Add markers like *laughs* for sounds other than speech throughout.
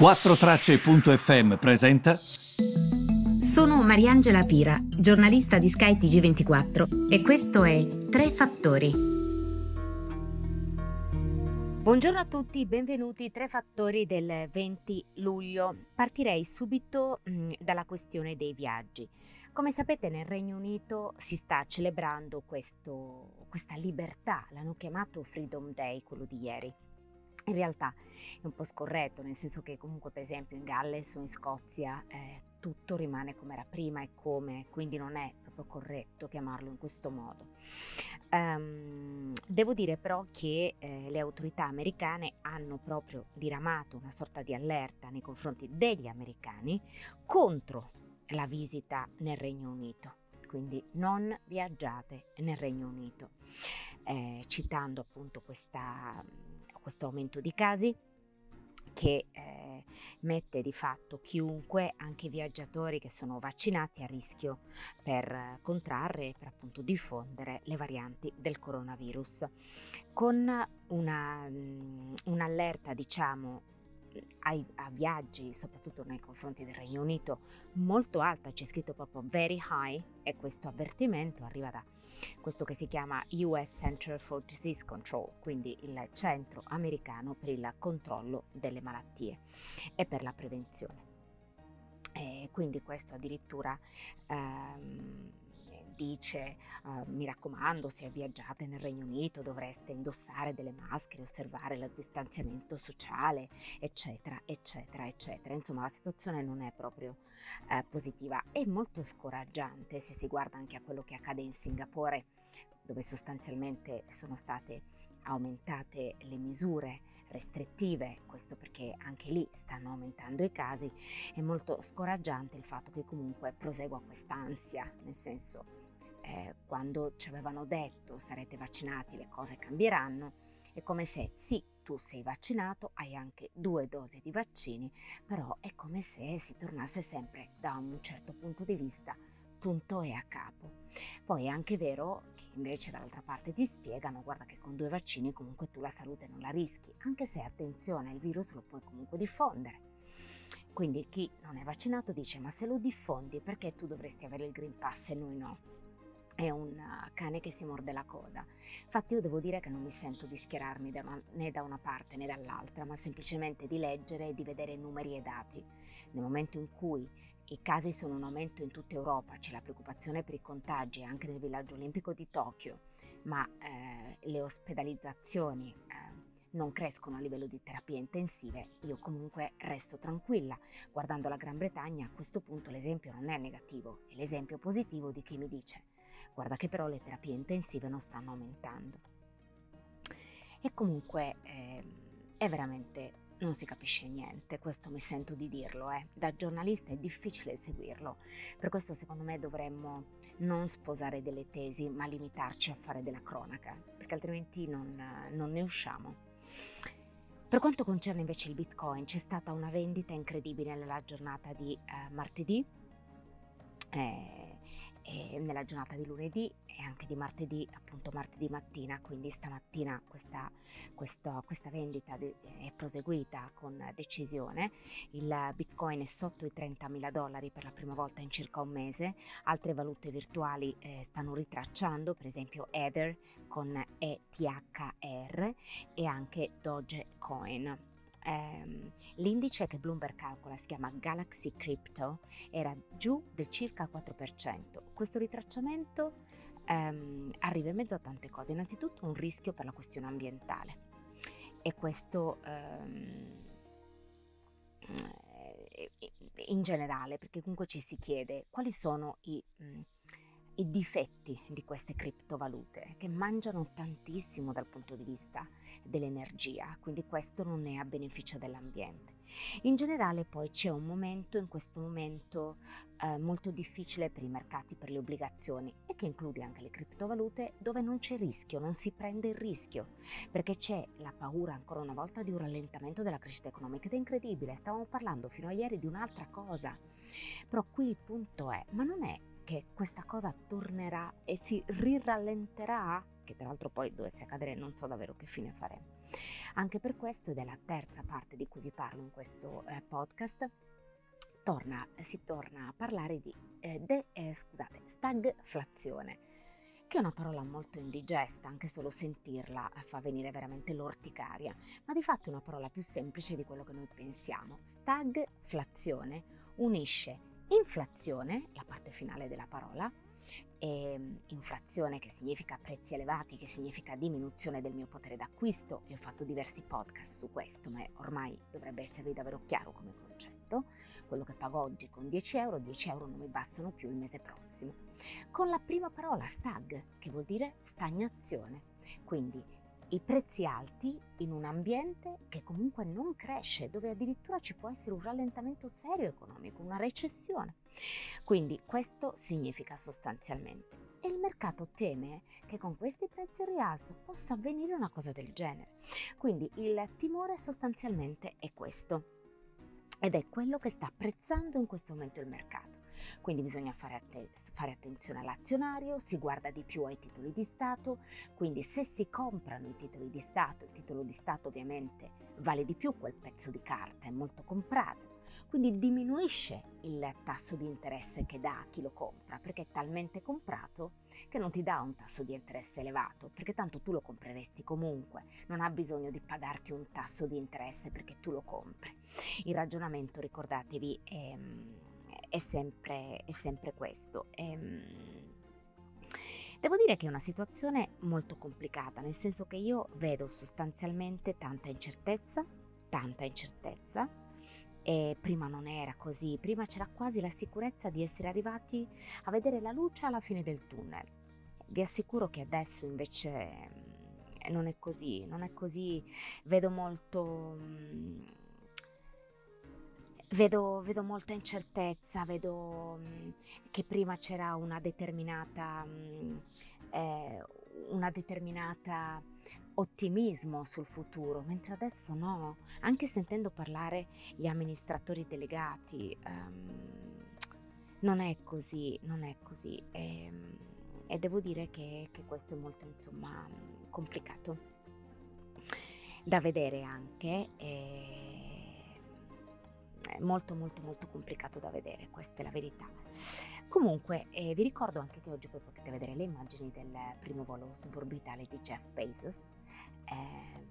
4Tracce.fm presenta Sono Mariangela Pira, giornalista di Sky TG24 e questo è Tre Fattori. Buongiorno a tutti, benvenuti Tre Fattori del 20 luglio. Partirei subito mh, dalla questione dei viaggi. Come sapete nel Regno Unito si sta celebrando questo, questa libertà, l'hanno chiamato Freedom Day, quello di ieri. In realtà è un po' scorretto, nel senso che comunque per esempio in Galles o in Scozia eh, tutto rimane come era prima e come, quindi non è proprio corretto chiamarlo in questo modo. Um, devo dire però che eh, le autorità americane hanno proprio diramato una sorta di allerta nei confronti degli americani contro la visita nel Regno Unito, quindi non viaggiate nel Regno Unito, eh, citando appunto questa, questo aumento di casi che eh, mette di fatto chiunque, anche i viaggiatori che sono vaccinati, a rischio per contrarre e per appunto diffondere le varianti del coronavirus. Con una, um, un'allerta, diciamo, ai, a viaggi, soprattutto nei confronti del Regno Unito, molto alta, c'è scritto proprio very high e questo avvertimento arriva da questo che si chiama US Center for Disease Control, quindi il centro americano per il controllo delle malattie e per la prevenzione. E quindi questo addirittura ehm, dice uh, mi raccomando se viaggiate nel Regno Unito dovreste indossare delle maschere, osservare il distanziamento sociale, eccetera, eccetera, eccetera. Insomma la situazione non è proprio uh, positiva, è molto scoraggiante se si guarda anche a quello che accade in Singapore dove sostanzialmente sono state aumentate le misure restrittive, questo perché anche lì stanno aumentando i casi, è molto scoraggiante il fatto che comunque prosegua quest'ansia, nel senso eh, quando ci avevano detto sarete vaccinati le cose cambieranno, è come se sì, tu sei vaccinato, hai anche due dosi di vaccini, però è come se si tornasse sempre da un certo punto di vista punto e a capo. Poi è anche vero che invece dall'altra parte ti spiegano, guarda che con due vaccini comunque tu la salute non la rischi, anche se attenzione, il virus lo puoi comunque diffondere. Quindi chi non è vaccinato dice ma se lo diffondi perché tu dovresti avere il Green Pass e noi no? È un uh, cane che si morde la coda. Infatti io devo dire che non mi sento di schierarmi da né da una parte né dall'altra, ma semplicemente di leggere e di vedere numeri e dati. Nel momento in cui i casi sono in aumento in tutta Europa, c'è la preoccupazione per i contagi anche nel villaggio olimpico di Tokyo, ma eh, le ospedalizzazioni eh, non crescono a livello di terapie intensive, io comunque resto tranquilla. Guardando la Gran Bretagna a questo punto l'esempio non è negativo, è l'esempio positivo di chi mi dice Guarda che però le terapie intensive non stanno aumentando. E comunque eh, è veramente non si capisce niente, questo mi sento di dirlo, eh. da giornalista è difficile seguirlo, per questo secondo me dovremmo non sposare delle tesi ma limitarci a fare della cronaca, perché altrimenti non, non ne usciamo. Per quanto concerne invece il Bitcoin, c'è stata una vendita incredibile nella giornata di eh, martedì. Eh, nella giornata di lunedì e anche di martedì, appunto martedì mattina, quindi stamattina questa, questa, questa vendita è proseguita con decisione. Il bitcoin è sotto i 30.000 dollari per la prima volta in circa un mese, altre valute virtuali eh, stanno ritracciando, per esempio Ether con ETHR e anche Dogecoin. Um, l'indice che Bloomberg calcola si chiama Galaxy Crypto era giù del circa 4%. Questo ritracciamento um, arriva in mezzo a tante cose. Innanzitutto un rischio per la questione ambientale e questo um, in generale, perché comunque ci si chiede quali sono i, i difetti di queste criptovalute che mangiano tantissimo dal punto di vista dell'energia, quindi questo non è a beneficio dell'ambiente. In generale poi c'è un momento, in questo momento eh, molto difficile per i mercati, per le obbligazioni e che include anche le criptovalute dove non c'è rischio, non si prende il rischio, perché c'è la paura ancora una volta di un rallentamento della crescita economica ed è incredibile, stavamo parlando fino a ieri di un'altra cosa, però qui il punto è, ma non è che questa cosa tornerà e si rirallenterà? Che tra l'altro poi dovesse accadere non so davvero che fine faremo. Anche per questo, ed è la terza parte di cui vi parlo in questo eh, podcast, torna, si torna a parlare di eh, de, eh, scusate, stagflazione, che è una parola molto indigesta, anche solo sentirla fa venire veramente l'orticaria, ma di fatto è una parola più semplice di quello che noi pensiamo. Stagflazione unisce inflazione, la parte finale della parola, e ehm, inflazione che significa prezzi elevati, che significa diminuzione del mio potere d'acquisto, e ho fatto diversi podcast su questo, ma ormai dovrebbe esservi davvero chiaro come concetto, quello che pago oggi con 10 euro, 10 euro non mi bastano più il mese prossimo. Con la prima parola stag, che vuol dire stagnazione, quindi i prezzi alti in un ambiente che comunque non cresce, dove addirittura ci può essere un rallentamento serio economico, una recessione. Quindi questo significa sostanzialmente. E il mercato teme che con questi prezzi in rialzo possa avvenire una cosa del genere. Quindi il timore sostanzialmente è questo. Ed è quello che sta apprezzando in questo momento il mercato. Quindi bisogna fare, att- fare, attenzione all'azionario, si guarda di più ai titoli di Stato, quindi se si comprano i titoli di Stato, il titolo di Stato ovviamente vale di più quel pezzo di carta, è molto comprato, quindi diminuisce il tasso di interesse che dà a chi lo compra, perché è talmente comprato che non ti dà un tasso di interesse elevato, perché tanto tu lo compreresti comunque, non ha bisogno di pagarti un tasso di interesse perché tu lo compri. Il ragionamento, ricordatevi, è è sempre, è sempre questo. Ehm, devo dire che è una situazione molto complicata, nel senso che io vedo sostanzialmente tanta incertezza, tanta incertezza, e prima non era così, prima c'era quasi la sicurezza di essere arrivati a vedere la luce alla fine del tunnel. Vi assicuro che adesso invece mm, non è così, non è così, vedo molto mm, Vedo, vedo, molta incertezza, vedo mh, mm, che prima c'era una determinata, mh, mm, eh, una determinata ottimismo sul futuro, mentre adesso no, anche sentendo parlare gli amministratori delegati, um, non è così, non è così e, ehm, e devo dire che, che, questo è molto insomma complicato da vedere anche. E, molto molto molto complicato da vedere, questa è la verità. Comunque eh, vi ricordo anche che oggi poi potete vedere le immagini del primo volo suborbitale di Jeff Bezos, eh,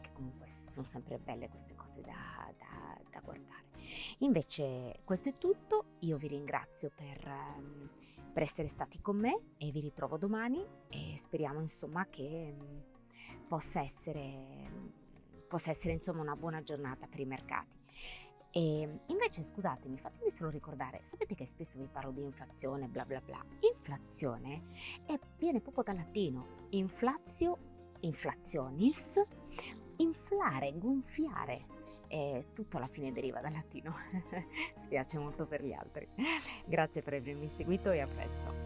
che comunque sono sempre belle queste cose da, da, da, guardare. Invece questo è tutto, io vi ringrazio per, um, per, essere stati con me e vi ritrovo domani e speriamo insomma che um, possa essere, possa essere insomma una buona giornata per i mercati. E ehm, invece, scusatemi, fatemi solo ricordare, sapete che spesso vi parlo di inflazione, bla bla bla. Inflazione è, viene proprio dal latino, inflazio, inflazionis, inflare, gonfiare. E tutto alla fine deriva dal latino. *laughs* Spiace molto per gli altri. Grazie per avermi seguito e a presto.